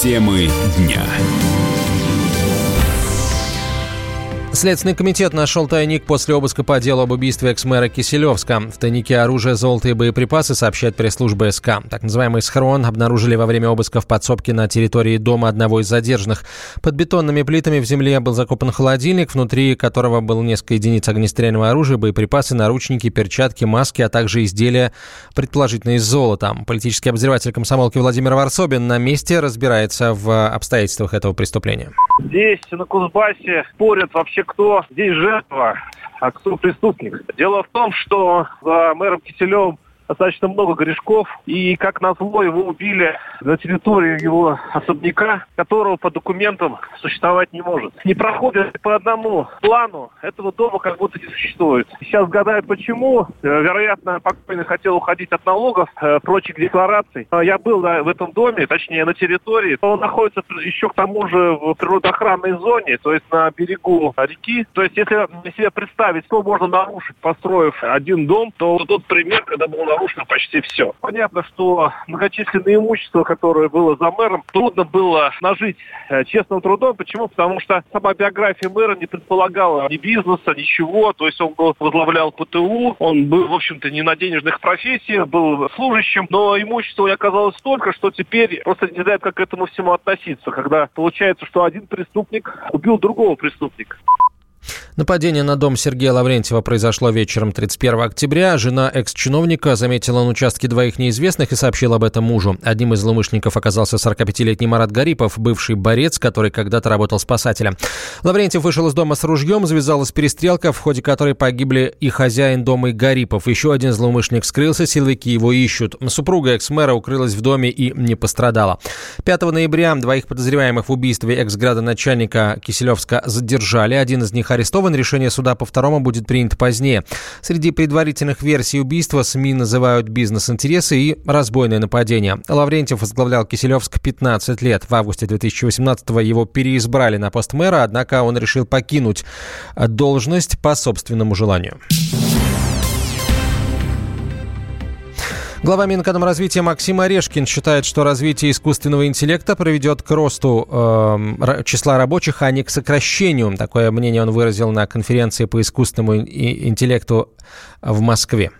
Темы дня. Следственный комитет нашел тайник после обыска по делу об убийстве экс-мэра Киселевска. В тайнике оружие, золото и боеприпасы, сообщает пресс-служба СК. Так называемый схрон обнаружили во время обыска в подсобке на территории дома одного из задержанных. Под бетонными плитами в земле был закопан холодильник, внутри которого было несколько единиц огнестрельного оружия, боеприпасы, наручники, перчатки, маски, а также изделия, предположительно из золота. Политический обозреватель комсомолки Владимир Варсобин на месте разбирается в обстоятельствах этого преступления. Здесь, на Кузбассе, спорят вообще, кто здесь жертва, а кто преступник. Дело в том, что за мэром Киселевым достаточно много корешков, и, как назло, его убили на территории его особняка, которого по документам существовать не может. Не проходит по одному плану, этого дома как будто не существует. Сейчас гадают, почему. Э, вероятно, покойный хотел уходить от налогов, э, прочих деклараций. Э, я был в этом доме, точнее, на территории. Он находится еще к тому же в природоохранной зоне, то есть на берегу реки. То есть, если себе представить, что можно нарушить, построив один дом, то тот пример, когда был нарушено почти все. Понятно, что многочисленное имущество, которое было за мэром, трудно было нажить э, честным трудом. Почему? Потому что сама биография мэра не предполагала ни бизнеса, ничего. То есть он был, возглавлял ПТУ, он был, в общем-то, не на денежных профессиях, был служащим, но имущество оказалось столько, что теперь просто не знает, как к этому всему относиться, когда получается, что один преступник убил другого преступника. Нападение на дом Сергея Лаврентьева произошло вечером 31 октября. Жена экс-чиновника заметила на участке двоих неизвестных и сообщила об этом мужу. Одним из злоумышленников оказался 45-летний Марат Гарипов, бывший борец, который когда-то работал спасателем. Лаврентьев вышел из дома с ружьем, завязалась перестрелка, в ходе которой погибли и хозяин дома, и Гарипов. Еще один злоумышленник скрылся, силовики его ищут. Супруга экс-мэра укрылась в доме и не пострадала. 5 ноября двоих подозреваемых в убийстве экс-градоначальника Киселевска задержали. Один из них арестован. Решение суда по второму будет принято позднее. Среди предварительных версий убийства СМИ называют бизнес-интересы и разбойное нападение. Лаврентьев возглавлял Киселевск 15 лет. В августе 2018-го его переизбрали на пост мэра, однако он решил покинуть должность по собственному желанию. Глава Минэкономразвития Максим Орешкин считает, что развитие искусственного интеллекта приведет к росту э, числа рабочих, а не к сокращению. Такое мнение он выразил на конференции по искусственному интеллекту в Москве.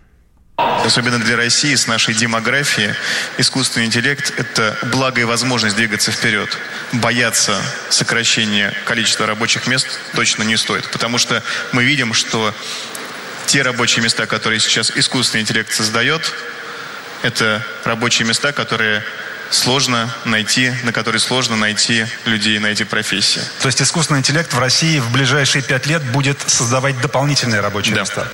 Особенно для России с нашей демографией искусственный интеллект – это благо и возможность двигаться вперед. Бояться сокращения количества рабочих мест точно не стоит, потому что мы видим, что те рабочие места, которые сейчас искусственный интеллект создает, это рабочие места, которые сложно найти, на которые сложно найти людей, найти профессии. То есть искусственный интеллект в России в ближайшие пять лет будет создавать дополнительные рабочие да. места?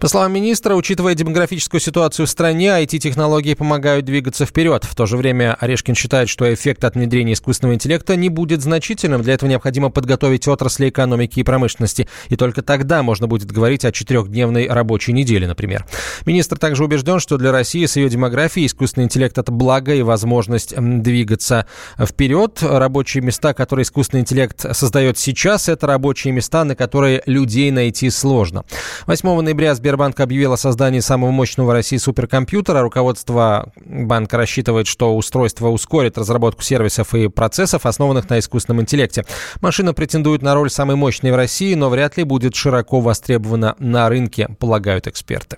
По словам министра, учитывая демографическую ситуацию в стране, IT-технологии помогают двигаться вперед. В то же время Орешкин считает, что эффект от внедрения искусственного интеллекта не будет значительным. Для этого необходимо подготовить отрасли экономики и промышленности. И только тогда можно будет говорить о четырехдневной рабочей неделе, например. Министр также убежден, что для России с ее демографией искусственный интеллект – это благо и возможность двигаться вперед. Рабочие места, которые искусственный интеллект создает сейчас, это рабочие места, на которые людей найти сложно. 8 ноября Сбербанк объявил о создании самого мощного в России суперкомпьютера. Руководство банка рассчитывает, что устройство ускорит разработку сервисов и процессов, основанных на искусственном интеллекте. Машина претендует на роль самой мощной в России, но вряд ли будет широко востребована на рынке, полагают эксперты.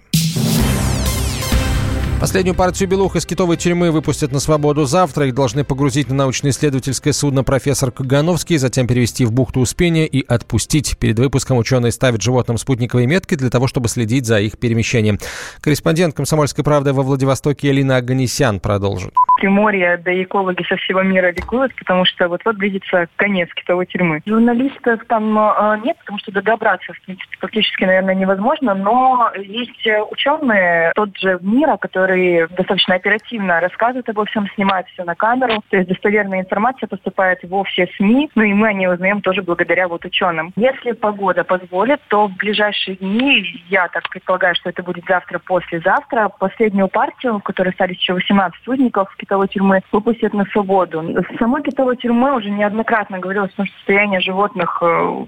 Последнюю партию белух из китовой тюрьмы выпустят на свободу завтра. Их должны погрузить на научно-исследовательское судно профессор Кагановский, затем перевести в бухту Успения и отпустить. Перед выпуском ученые ставят животным спутниковые метки для того, чтобы следить за их перемещением. Корреспондент «Комсомольской правды» во Владивостоке Элина Аганесян продолжит. Приморье, да и экологи со всего мира ликуют, потому что вот-вот близится конец китовой тюрьмы. Журналистов там э, нет, потому что добраться, в принципе, практически, наверное, невозможно, но есть ученые, тот же Мира, который которые достаточно оперативно рассказывают обо всем, снимают все на камеру. То есть достоверная информация поступает во все СМИ, ну и мы о ней узнаем тоже благодаря вот ученым. Если погода позволит, то в ближайшие дни, я так предполагаю, что это будет завтра, послезавтра, последнюю партию, в которой остались еще 18 узников китовой тюрьмы, выпустят на свободу. В самой китовой тюрьмы уже неоднократно говорилось, что состояние животных э,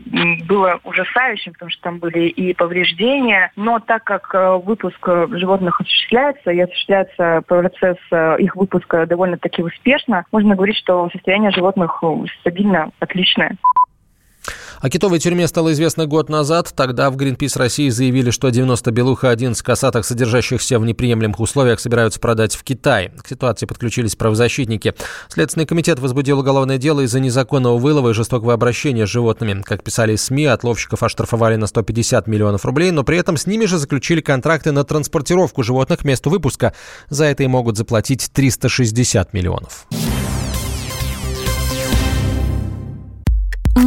было ужасающим, потому что там были и повреждения, но так как э, выпуск животных осуществляется, я осуществляется процесс э, их выпуска довольно-таки успешно, можно говорить, что состояние животных э, стабильно отличное. О китовой тюрьме стало известно год назад. Тогда в Greenpeace России заявили, что 90 белух и 11 косатых, содержащихся в неприемлемых условиях, собираются продать в Китай. К ситуации подключились правозащитники. Следственный комитет возбудил уголовное дело из-за незаконного вылова и жестокого обращения с животными. Как писали СМИ, отловщиков оштрафовали на 150 миллионов рублей, но при этом с ними же заключили контракты на транспортировку животных к месту выпуска. За это и могут заплатить 360 миллионов.